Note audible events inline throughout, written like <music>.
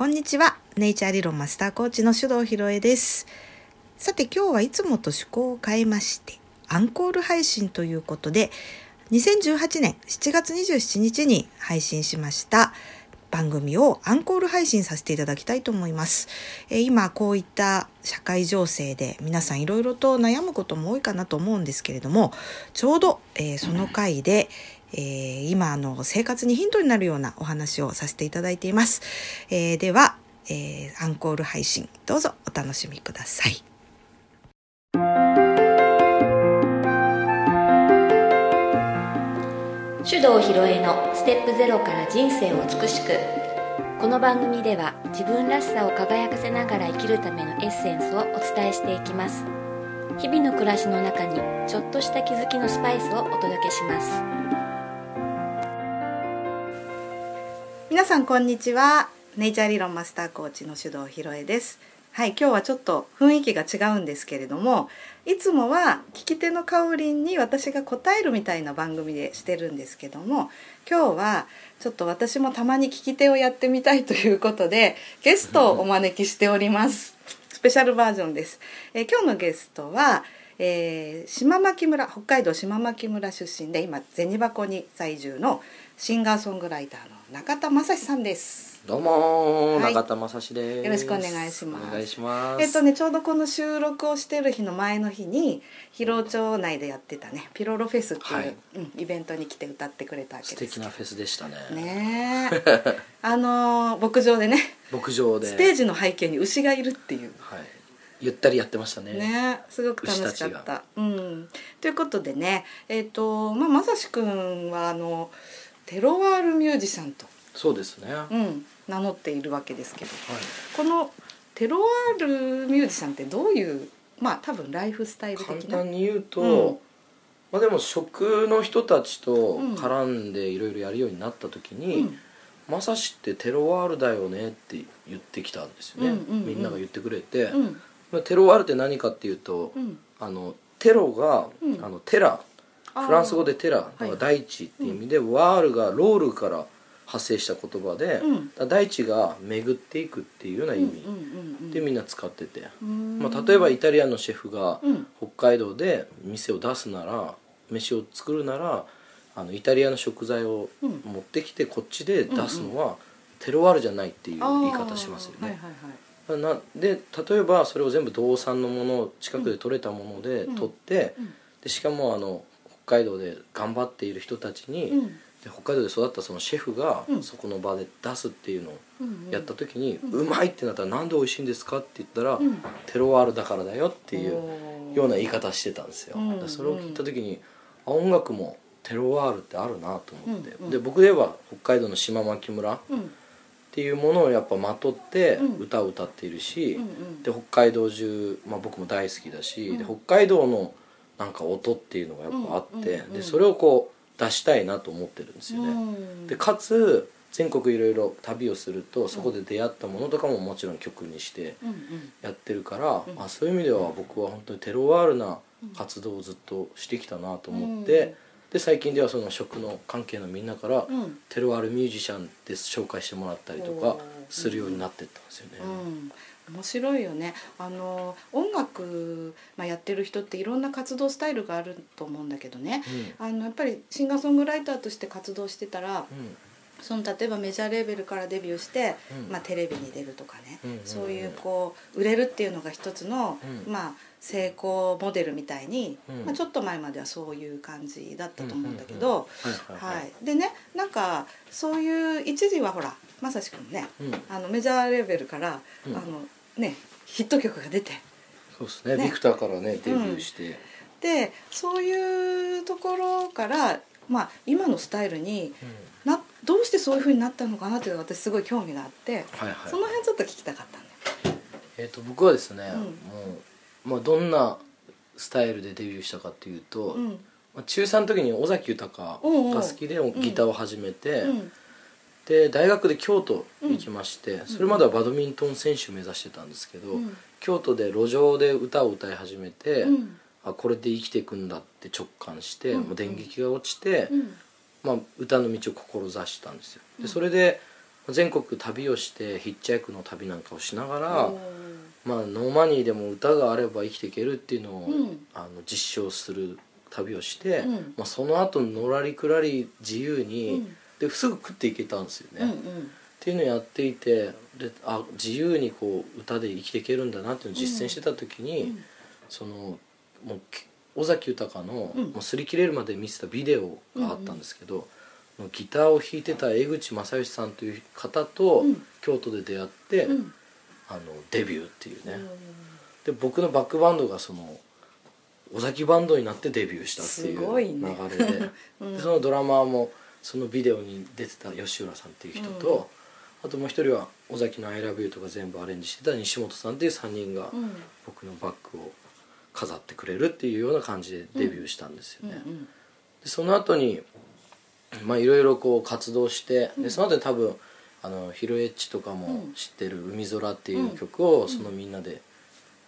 こんにちは。ネイチャー理論マスターコーチの手動ひろえです。さて今日はいつもと趣向を変えまして、アンコール配信ということで、2018年7月27日に配信しました番組をアンコール配信させていただきたいと思います。え今こういった社会情勢で皆さんいろいろと悩むことも多いかなと思うんですけれども、ちょうど、えその回で、えー今の生活にヒントになるようなお話をさせていただいています。えーでは、えーアンコール配信どうぞお楽しみください。手動ひろえのステップゼロから人生を美しくこの番組では自分らしさを輝かせながら生きるためのエッセンスをお伝えしていきます日々の暮らしの中にちょっとした気づきのスパイスをお届けします皆さんこんにちは。ネイチャー理論マスターコーチの手動ひろえです。はい今日はちょっと雰囲気が違うんですけれどもいつもは聞き手のかおりんに私が答えるみたいな番組でしてるんですけども今日はちょっと私もたまに聞き手をやってみたいということでゲストをお招きしております。スペシャルバージョンです、えー今日のゲストはえー島牧村北海道島牧村出身で今銭箱に在住のシンガーソングライターの中田正史さんです。どうもー、はい中田正史です。よろしくお願いしますお願いします。えっとねちょうどこの収録をしてる日の前の日に広尾町内でやってたねピロロフェスっていう、はいうん、イベントに来て歌ってくれたわけ素です敵なフェスでしたね。ねえ <laughs> あのー牧場でね牧場で。ステージの背景に牛がいるっていうはい。ゆったりやってましたね。ねすごく楽しか牛たた。うん、ということでねえっ、とまあまさしくんはあのテロワールミュージシャンと、そうですね。はい。うん、名乗っているわけですけど。このテロワールミュージシャンってどういうまあ多分ライフスタイル簡的な。単に言うと、うん。まあでも食の人たちとうん。絡んでいろいろやるようになった時に、うん。まさしってテロワールだよねって言ってきたんですよね。うんうんうん。みんなが言ってくれて、うん。まあテロワールって何かっていうと、うん。あのテロが、うん。あのテラフランス語でテラはいだから大地っていう意味で、ワールがロールから派生した言葉で、うん。大地が巡っていくっていうような意味でみんな使ってて、うん。まあ、例えばイタリアンのシェフがうん。北海道で店を出すなら飯を作るならあのイタリアの食材をうん。持ってきてこっちで出すのは、テロワールじゃないっていう言い方しますよね。なで例えばそれを全部道産のものを近くで取れたものでうん。取って、うん。でしかもあの北海道で頑張っている人たちに、うん。で北海道で育ったそのシェフがうん。そこの場で出すっていうのをやった時に、ううんまいってなったらなんで美味しいんですかって言ったら、うん。テロワールだからだよっていうような言い方してたんですよ、それを聞いた時にあ音楽もテロワールってあるなと思って、うんうん。で僕では北海道の島牧村っうん。ていうものをやっぱまとってうん。歌を歌っているし、うんうん。で北海道中、まあ、僕も大好きだし、うん。で北海道のなんか音っていうのがやっぱあって、うんうんうんでそれをこう出したいなと思ってるんですよね。うん。でかつ全国いろいろ旅をするとそこで出会ったものとかももちろん曲にしてうんうん。やってるから、うん。あそういう意味では僕は本当にテロワールな活動をずっとしてきたなと思って、うん。で最近ではその食の関係のみんなから、うん。テロワールミュージシャンで紹介してもらったりとかするようになってったんですよね。うん、面白いよね。あの音楽、まあ、やってる人っていろんな活動スタイルがあると思うんだけどね。あのやっぱりシンガーソングライターとして活動してたらうん。その例えばメジャーレーベルからデビューして、うん。まあ、テレビに出るとかね、うんうんうん。そういうこう売れるっていうのが一つの、うん。まあ、成功モデルみたいに、うん。まあ、ちょっと前まではそういう感じだったと思うんだけど。でねなんかそういう一時はほらまさしくんねうん。あのメジャーレベルから、うん。あのねヒット曲が出て。そうですね。ね。ビクターからねデビューして、でそういうところから、まあ、今のスタイルになどうしてそういうふうになったのかなっていうのが私すごい興味があって、はいはい。その辺ちょっと聞きたかったんだよ。えー、と僕はですね、うん。もう、まあ、どんなスタイルでデビューしたかっていうと、うん。まあ、中3の時に尾崎豊が好きでギターを始めて、うんで大学で京都行きまして、それまではバドミントン選手目指してたんですけど、うん。京都で路上で歌を歌い始めて、うん。あこれで生きていくんだって直感して、うん。もう電撃が落ちて、うん。まあ、歌の道を志したんですよ。でそれで全国旅をしてヒッチハイクの旅なんかをしながら、まあ、 no money でも歌があれば生きていけるっていうのを、うん。あの実証する旅をして、うん。まあ、その後のらりくらり自由に、うんですぐ食っていけたんですよね。うんうん。っていうのをやっていてであ自由にこう歌で生きていけるんだなっていうのを実践してた時に、うん。そのもうき尾崎豊の、うん。もう擦り切れるまで見せたビデオがあったんですけど、もうギターを弾いてた江口正義さんという方とうん。京都で出会って、うん。あのデビューっていうね、で僕のバックバンドがその尾崎バンドになってデビューしたっていう流れで,、うんでそのドラマーもそのビデオに出てた吉浦さんっていう人と、あともう一人は尾崎の「ILOVEYOU」とか全部アレンジしてた西本さんっていう3人がうん。僕のバックを飾ってくれるっていうような感じでデビューしたんですよね。うんでその後にまあいろいろこう活動して、でその後に多分あのヒロエッチとかも知ってる「海空」っていう曲をそのみんなで、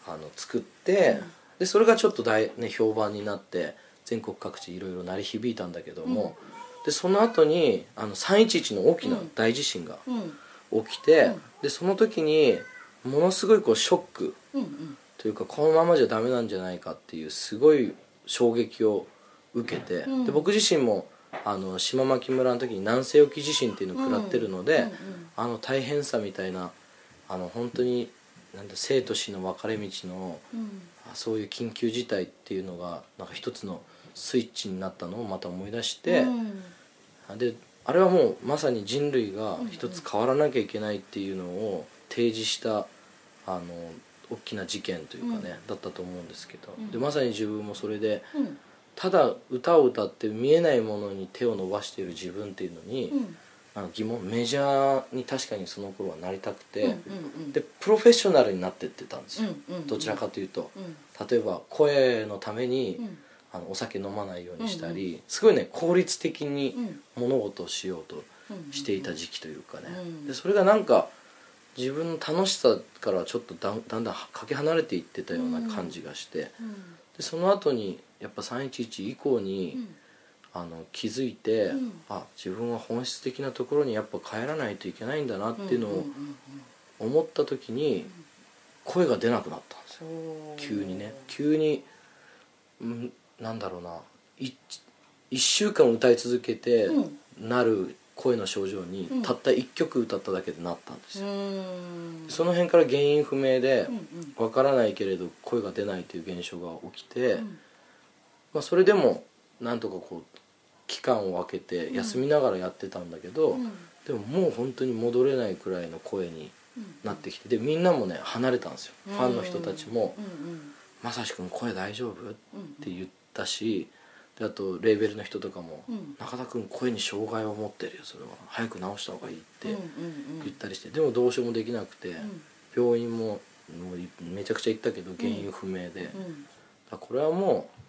あの作って、でそれがちょっと大、ね、評判になって全国各地いろいろ鳴り響いたんだけども、でその後にあの311の大きな大地震がうん。起きて、でその時にものすごいこうショックというかこのままじゃダメなんじゃないかっていうすごい衝撃を受けて、うんで僕自身もあの島牧村の時に南西沖地震っていうのを食らってるので、あの大変さみたいなあの本当になんだ生と死の分かれ道のそういう緊急事態っていうのがなんか一つのスイッチになったのをまた思い出して、うん。であれはもうまさに人類が一つ変わらなきゃいけないっていうのを提示したあの大きな事件というかね、だったと思うんですけど、でまさに自分もそれでうん。ただ歌を歌って見えないものに手を伸ばしている自分っていうのに、うん。なんか疑問メジャーに確かにその頃はなりたくて、うんうんでプロフェッショナルになってってたんですよ、うんうん。どちらかというと、うん。例えば声のために、うんあのお酒飲まないようにしたり、すごいね効率的にうん。物事をしようとうんしていた時期というかね、うん。でそれがなんか自分の楽しさからちょっとだんだんだんかけ離れていってたような感じがして、うん。でその後にやっぱ311以降に、うん。あの気づいて、うん。あ自分は本質的なところにやっぱ帰らないといけないんだなっていうのをんん思った時に声が出なくなったんですよ。うん急にね。急に、うん、なんだろうな。い1週間歌い続けてうん。なる声の症状に、うん。たった1曲歌っただけでなったんですうよ、ん。その辺から原因不明でわからないけれど声が出ないという現象が起きて、うん。まあ、それでもなんとかこう期間を空けて休みながらやってたんだけど、うん。でももう本当に戻れないくらいの声になってきてでみんなもね離れたんですよ、ファンの人たちも。うんうん「まさしくん声大丈夫?」っうん。て言ったしであとレーベルの人とかもうん「中田君声に障害を持ってるよそれは。早く治した方がいい」って言ったりしてでもどうしようもできなくてん。病院ももういめちゃくちゃ行ったけど原因不明で、うん。らこれはもう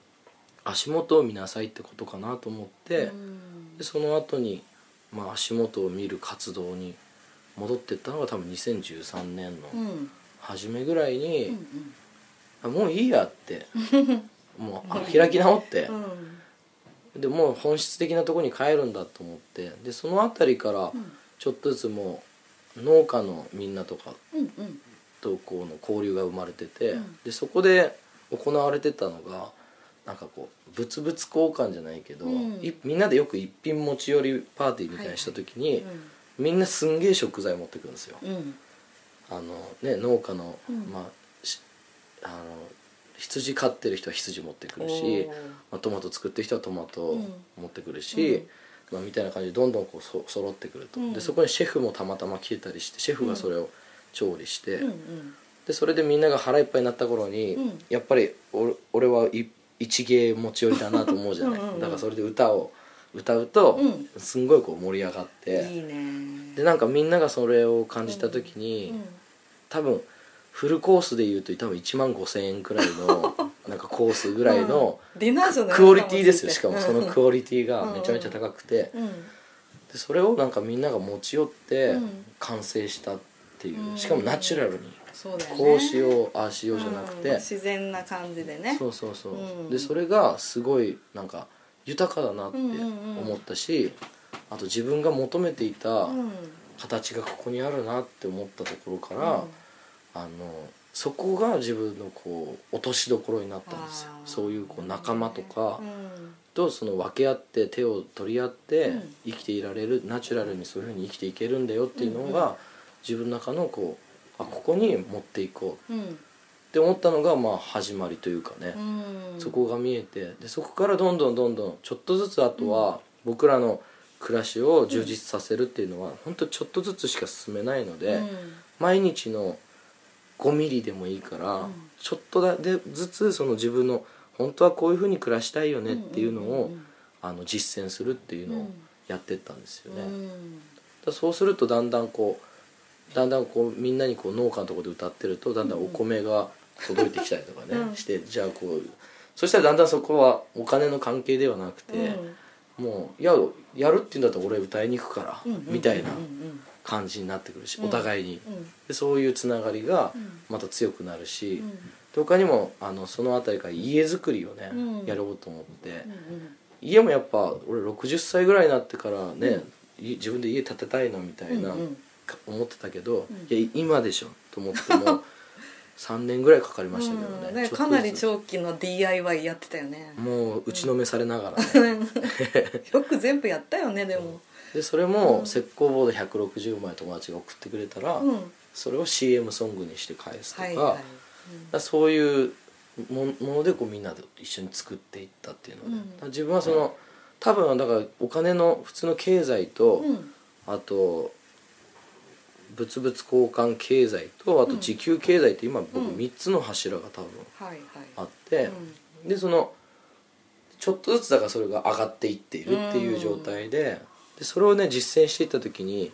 足元を見なさいってことかなと思って、うん。でその後にまあ足元を見る活動に戻ってったのが多分2013年のうん。初めぐらいに、もういいやって <laughs> もうあ開き直って。う、ん。でもう本質的なところに帰るんだと思って。でその辺りからうん。ちょっとずつもう農家のみんなとかうんうんとこうの交流が生まれてて、うん。でそこで行われてたのがなんかこう物々交換じゃないけど、うん。いみんなでよく一品持ち寄りパーティーみたいにした時に、みんなすんげえ食材持ってくるんですよ。うん。あのね農家の、うん。まあしあの羊飼ってる人は羊持ってくるしまあ、トマト作ってる人はトマトうん。持ってくるし、まあ、みたいな感じでどんどんこうそ揃ってくると、うん。でそこにシェフもたまたま来てたりしてシェフがそれを調理して、うんうん。でそれでみんなが腹いっぱいになった頃に、うん。やっぱり俺俺はい一芸持ち寄りだなと思うじゃない。うんうんうん。だからそれで歌を歌うと、うん。すんごいこう盛り上がって。いいね。でなんかみんながそれを感じた時に、多分フルコースで言うと多分1万5,000円くらいの <laughs> なんかコースぐらいのクオリティですよ。しかもそのクオオリティがめちゃめちゃ高くて。うん。でそれをなんかみんなが持ち寄ってうん。完成したっていう。うん。しかもナチュラルに。こうしようああしようじゃなくうん。て自然な感じでね。そうそうそう。うん。でそれがすごいなんか豊かだなって思ったしあと自分が求めていたうん。形がここにあるなって思ったところから、あのそこが自分のこう落としどころになったんですよ。そういうこう仲間とかうん。とその分け合って手を取り合ってうん。生きていられるナチュラルにそういうふうに生きていけるんだよっていうのが自分の中のこうあここに持っていこう。うん。って思ったのがまあ始まりというかね、うん。そこが見えてでそこからどんどんどんどんちょっとずつあとは僕らの暮らしを充実させるっていうのは本当ちょっとずつしか進めないので、うん。毎日の5ミリでもいいから、うん。ちょっとだでずつその自分の本当はこういうふうに暮らしたいよねっていうのを、うんあの実践するっていうのをやってったんですよね。だそうするとだんだんこうだんだんこうみんなにこう農家のところで歌ってるとだんだんお米が届いてきたりとかね、うん。してじゃあこうそしたらだんだんそこはお金の関係ではなくて、もういややるって言うんだったら俺歌いに行くから、うんみたいなうんうん感じになってくるし、うん。お互いに。うん。でそういうつながりがうん。また強くなるし、他にもあのその辺りから家づくりをね、うん。やろうと思って、うん家もやっぱ俺60歳ぐらいになってからね、い自分で家建てたいなみたいな、思ってたけど、うん。いや今でしょと思っても <laughs> 3年ぐらいかかりましたけどね,うん。ねちょっとずつ。かなり長期の DIY やってたよね。もう打ちのめされながらね、<laughs> よく全部やったよねでもでそれも石膏ボード160枚友達が送ってくれたら、うん。それを CM ソングにして返すとか,、はいはい。だからそういうもものでこうみんなで一緒に作っていったっていうので、自分はその多分だからお金の普通の経済と、うん。あと物々交換経済とあと時給経済って今僕うん。3つの柱が多分あって、でそのちょっとずつだからそれが上がっていっているっていう状態で,、でそれをね実践していった時に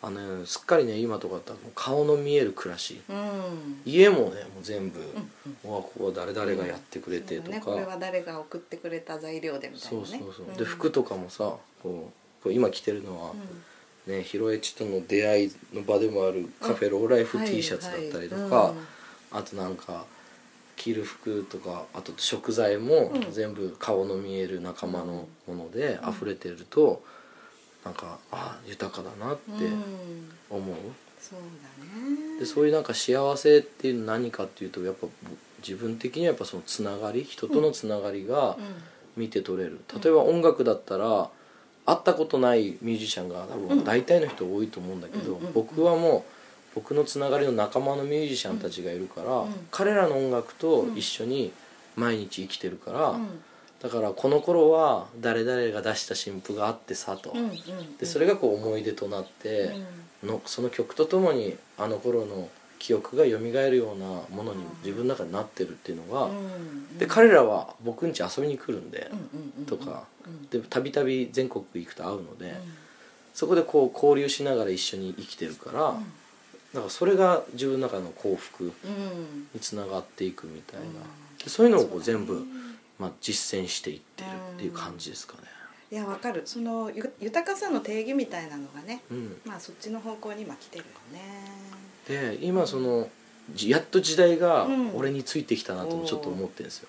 あのすっかりね今とかだったらもう顔の見える暮らし。うん。家もねもう全部、うんうわここは誰々がやってくれてとそうだね。か、これは誰が送ってくれた材料でみたいなね。そうそうそう、ん。で服とかもさこうこう今着てるのは、ね、ヒロエチとの出会いの場でもあるカフェローライフうん T シャツだったりとはいか、はいあとなんか着る服とかあと食材もうん。全部顔の見える仲間のもので溢れてると、なんかあ豊かだなってうん。うん思う、そうだね。でそういうなんか幸せっていうの何かっていうとやっぱ自分的にはやっぱそのつながり人とのつながりが見て取れる、例えば音楽だったら会ったことないミュージシャンが多分大体の人多いと思うんだけど、うんうん僕はもう僕のつながりの仲間のミュージシャンたちがいるから、うん。彼らの音楽と一緒に毎日生きてるから、うんだからこの頃は誰々が出した新譜があってさと、でそれがこう思い出となって、のその曲とともにあの頃の記憶が蘇るようなものに自分の中になってるっていうのが、うんで彼らは僕ん家遊びに来るんで、とかうんでたびたび全国行くと会うので、そこでこう交流しながら一緒に生きてるから、だからそれが自分の中の幸福につながっていくみたいな、そういうのをこう全部、まあ、実践していってるっていう感じですかね。いやわかる。そのゆ豊かさの定義みたいなのがねうん、まあそっちの方向に今来てるよね。で今そのじやっと時代がうん。俺についてきたなともちょっと思ってるんですよ。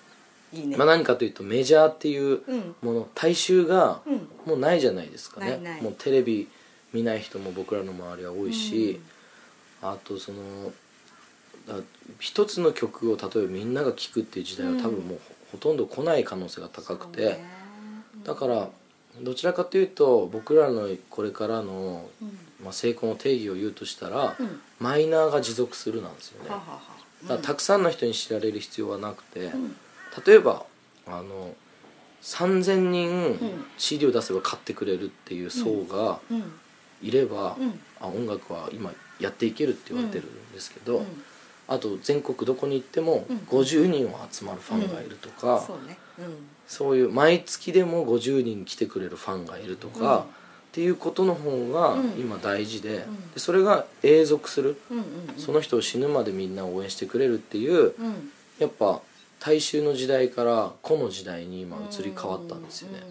いいね。まあ、何かというとメジャーっていううん。もの大衆がうん。もうないじゃないですかね。ないない。もうテレビ見ない人も僕らの周りは多いし、あとそのだ一つの曲を例えばみんなが聴くっていう時代は多分もうほとんど来ない可能性が高くて、だからどちらかというと僕らのこれからの、うん。まあ、成功の定義を言うとしたら、うん。マイナーが持続するなんですよね。ははは。だからたくさんの人に知られる必要はなくて、うん。例えばあの3,000人ん。CD を出せば買ってくれるっていう層がうん。いれば、うん。あ音楽は今やっていけるって言われてるんですけど、うんあと全国どこに行ってもうん50人は集まるファンがいるとか、そうね。うん。そういう毎月でも50人来てくれるファンがいるとか、うん。っていうことの方がうん。今大事で,、ん。でそれが永続する、その人を死ぬまでみんな応援してくれるっていううん。やっぱ大衆の時代から個の時代に今移り変わったんですよね、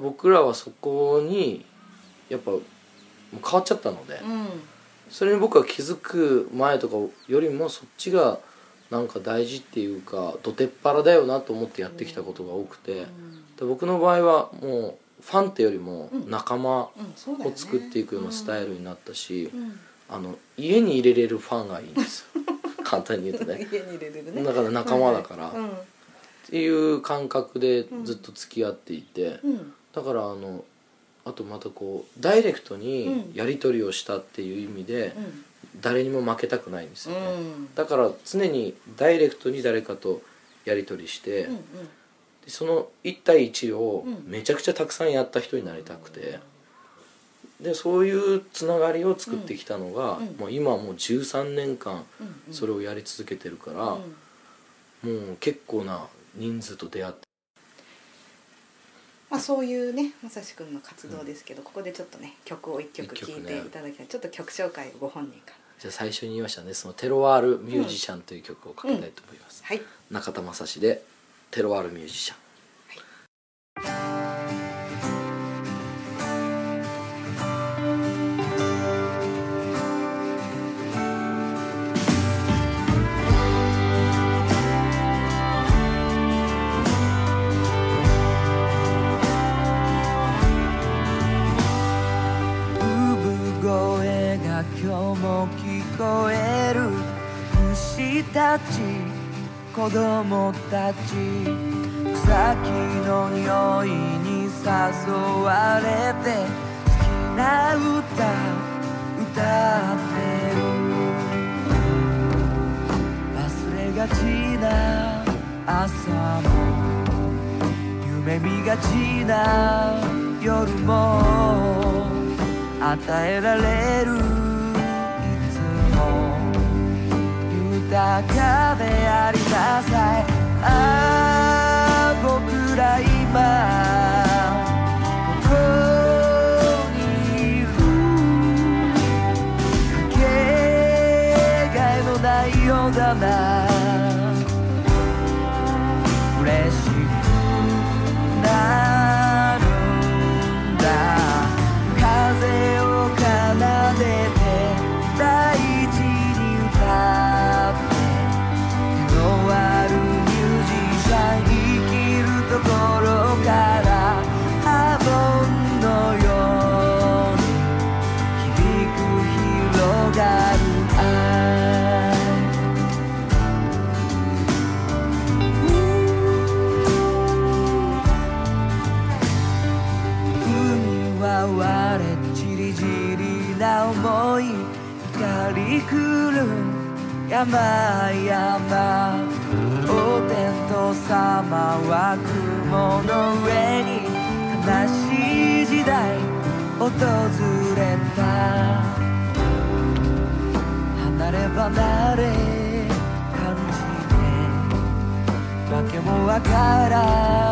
僕らはそこにやっぱ変わっちゃったので、うんそれに僕は気づく前とかよりもそっちがなんか大事っていうかどてっぱらだよなと思ってやってきたことが多くて、で僕の場合はもうファンってよりもうん仲間を作っていくようなスタイルになったし、うん。あの家に入れれるファンがいいんですよ。<laughs> 簡単に言うとね。家に入れれるね。だから仲間だから、うん。っていう感覚でずっと付き合っていて、うん。だからあのあとまたこうダイレクトにうん。やり取りをしたっていう意味で、うん。誰にも負けたくないんですよね、うん。だから常にダイレクトに誰かとやり取りして、うんでその1対1をうん。めちゃくちゃたくさんやった人になりたくて、でそういうつながりを作ってきたのが、うん。もう今もう13年間うんうん。それをやり続けてるから、うん。もう結構な人数と出会ってまあ、<laughs> そういうねまさしくんの活動ですけど、ここでちょっとね曲を一曲聴いていただきたい、ちょっと曲紹介をご本人から。じゃあ最初に言いましたね。その「テロワールミュージシャン」という曲をかけたいと思います、はい。中田雅史で「テロワールミュージシャン」たち子供たち草木の匂いに誘われて好きな歌歌ってる。忘れがちな朝も夢見がちな夜も与えられる中でありなさい。ああ僕ら今ここにいるかけがえのないようだな。山々お天道様は雲の上に悲しい時代訪れた。離れ離れ感じて。わけもわからず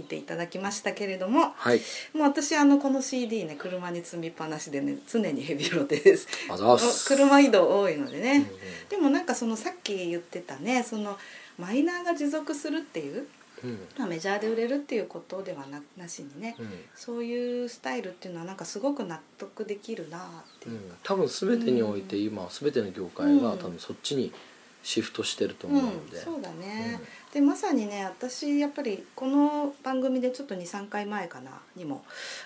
いていただきましたけれどもはい。もう私あのこの CD ね車に積みっぱなしでね常にヘビロテです。車移動多いのでね、うんうん。でもなんかそのさっき言ってたねそのマイナーが持続するっていう、うん。まあ、メジャーで売れるっていうことではななしにね、うん。そういうスタイルっていうのはなんかすごく納得できるなっていう。か、多分全てにおいて今全ての業界がうん。多分そっちにシフトしてるとうん思うので、そうだね、でまさにね私やっぱりこの番組でちょっと23回前かなにも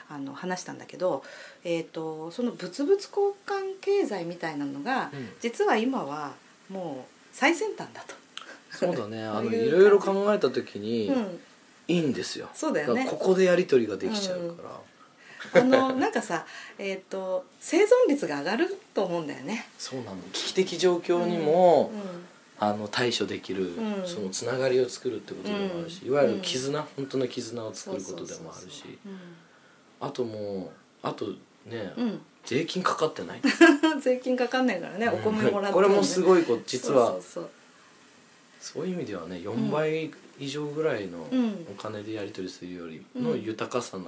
あの話したんだけど、えー、とその物々交換経済みたいなのが、うん。実は今はもう最先端だと。そうだね。<laughs> あのいろいろ考えた時にうん、いいんですよ、そうだよね。ここでやり取りができちゃうから、あのなんかさ、えー、と生存率が上がると思うんだよね。そうなの。危機的状況にも、うんあの対処できる、うん。そのつながりを作るってことでもあるし、うん。いわゆる絆、本当の絆を作ることでもあるしあともうあとね、うん。税金かかってない。うん、税金かかんないからね、お米もらってこれもすいごいこう実はそういう意味ではね4倍以上ぐらいのうん。お金でやり取りするよりのうん。豊かさな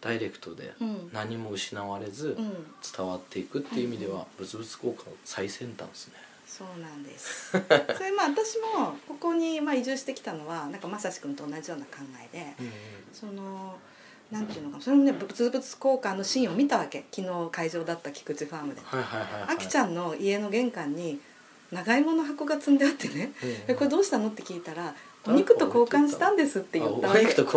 ダイレクトでうん何も失われずうん、伝わっていくっていう意味では物々交換最先端ですね。そうなんです。<laughs> それまあ私もここにまあ移住してきたのはなんかまさしくんと同じような考えで、そのなんていうのかなそれもね物々交換のシーンを見たわけ昨日会場だった菊池ファームで。はいはいはいはい。あきちゃんの家の玄関に長芋の箱が積んであってねうんうん「えこれどうしたの?」って聞いたら「お肉と交換したんです」って言った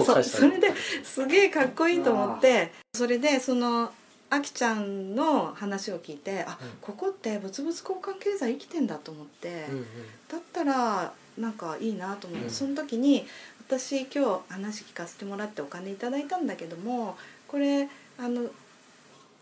そうそれですげえかっこいいと思ってそれでそのあきちゃんの話を聞いてあうん。ここって物々交換経済生きてんだと思ってうんうん。だったらなんかいいなと思って、うん。その時に私今日話聞かせてもらってお金いただいたんだけどもこれあの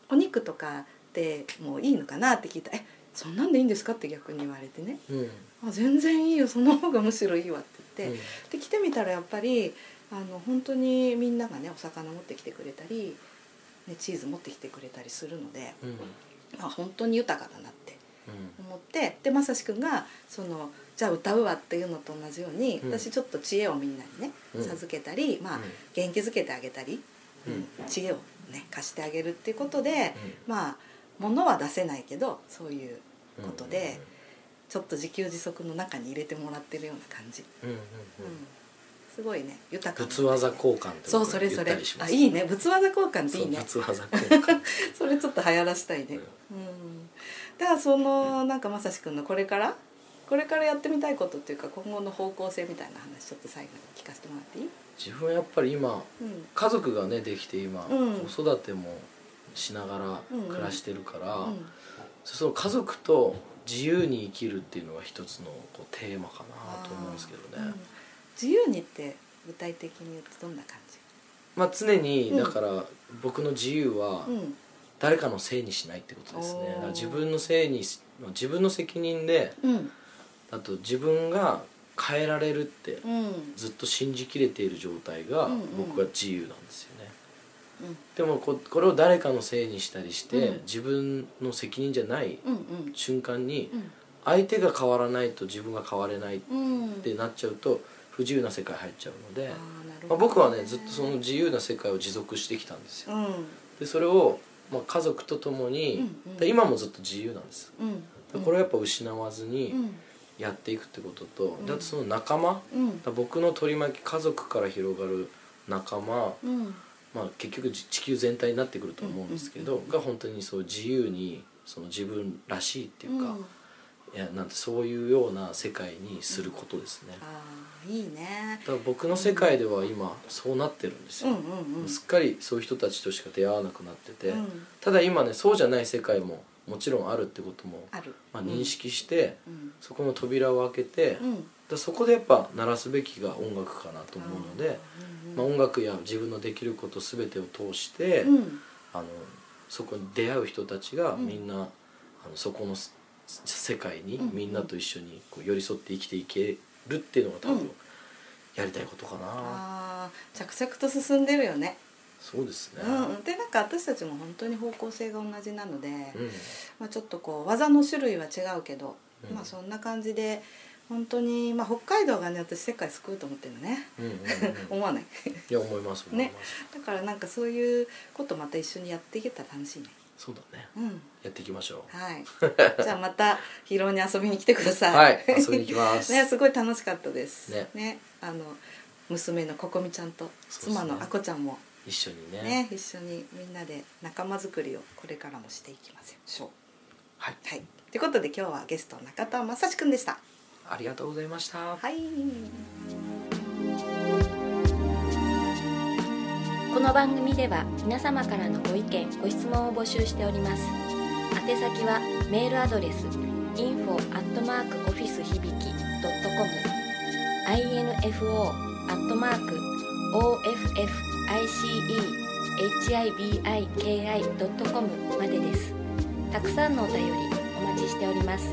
お肉とかでもういいのかなって聞いたら「えそんなんでいいんですか?」って逆に言われてね。うん「あ全然いいよその方がむしろいいわ」って、うん。で来てみたらやっぱりあの本当にみんながねお魚持ってきてくれたり、ね、チーズ持ってきてくれたりするので、うん。あ本当に豊かだなってうん。思ってでまさしくんがそのじゃあ歌うわっていうのと同じように、うん。私ちょっと知恵をみんなにね、うん。授けたり、まあうん。元気づけてあげたり、知恵をね貸してあげるっていうことで、まあ物は出せないけどそういうことで、ちょっと自給自足の中に入れてもらってるような感じ、うんうんうん。うん。すごいね。豊かな。物技交換ってそうそれそれ。あいいね。物技交換っていいね。そう物技交換。<laughs> それちょっと流行らしたいね、うん、だからそのなんかまさしくんのこれから？これからやってみたいことっていうか今後の方向性みたいな話ちょっと最後に聞かせてもらっていい、自分はやっぱり今うん。家族がねできて今、うん。子育てもしながら暮らしてるから、うん。その家族と自由に生きるっていうのが一つのこうテーマかなと思うんですけどね、うん。自由にって具体的に言うとどんな感まあ常にうんだから僕の自由はじ、うん。誰かのせいにしないってことですね。おー。だから自分のせいにし自分の責任でうん。あと自分が変えられるってうん。ずっと信じきれている状態がうんうん。僕は自由なんですよね、うんでもここれを誰かのせいにしたりして、うん。自分の責任じゃないうん瞬間にうん。相手が変わらないと自分が変われないっうん。てなっちゃうと不自由な世界入っちゃうので、あーなるまあ、僕はねずっとその自由な世界を持続してきたんですよ。うん。でそれを、まあ、家族と共に、うんうん。で今もずっと自由なんですうん。でこれをやっぱ失わずにうん。やっていくってことと、ん。であとその仲間。うん。僕の取り巻き家族から広がる仲間、うんまあ、結局じ地球全体になってくると思うんですけど、が本当にそう自由にその自分らしいっていうか、いやなんてそういうような世界にすることですね、ああいいね。だ僕の世界では今そうなってるんですよ、うんうんうんすっかりそういう人たちとしか出会わなくなってて、うん。ただ今ねそうじゃない世界ももちろんあるってことも、まあ、認識して、うん。そこの扉を開けて、うんだそこでやっぱ鳴らすべきが音楽かなと思うので、うんまあ、音楽や自分のできること全てを通して、うん。あのそこに出会う人たちがうん。みんな、あのそこのす世界にうんみんなと一緒にこう寄り添って生きていけるっていうのが多うん。分やりたいことかな、あー。着々と進んでるよね。そうですね、うんうん、でなんか私たちも本当に方向性が同じなので、うん。まあ、ちょっとこう技の種類は違うけど、うん。まあそんな感じで本当にまあ北海道がね私世界救うと思ってるのね。うんうんうん <laughs> 思わない？いや思いますね。だからなんかそういうことまた一緒にやっていけたら楽しいね。そうだね。うん。やっていきましょはい。じゃあまた広尾に遊びに来てくだうさい。はい遊びに行きます。<laughs> ねすごい楽しかったです。ね。あの娘のここみちゃんと妻のあこちゃんも。一緒にね。ね一緒にみんなで仲間作りをこれからもしていきましょうはい。はい。ということで今日はゲスト中田正史くんでしたありがとうございました。はい。この番組では皆様からのご意見ご質問を募集しております。宛先はメールアドレス info office 響き .com info officehibiki.com までです。たくさんのお便りお待ちしております。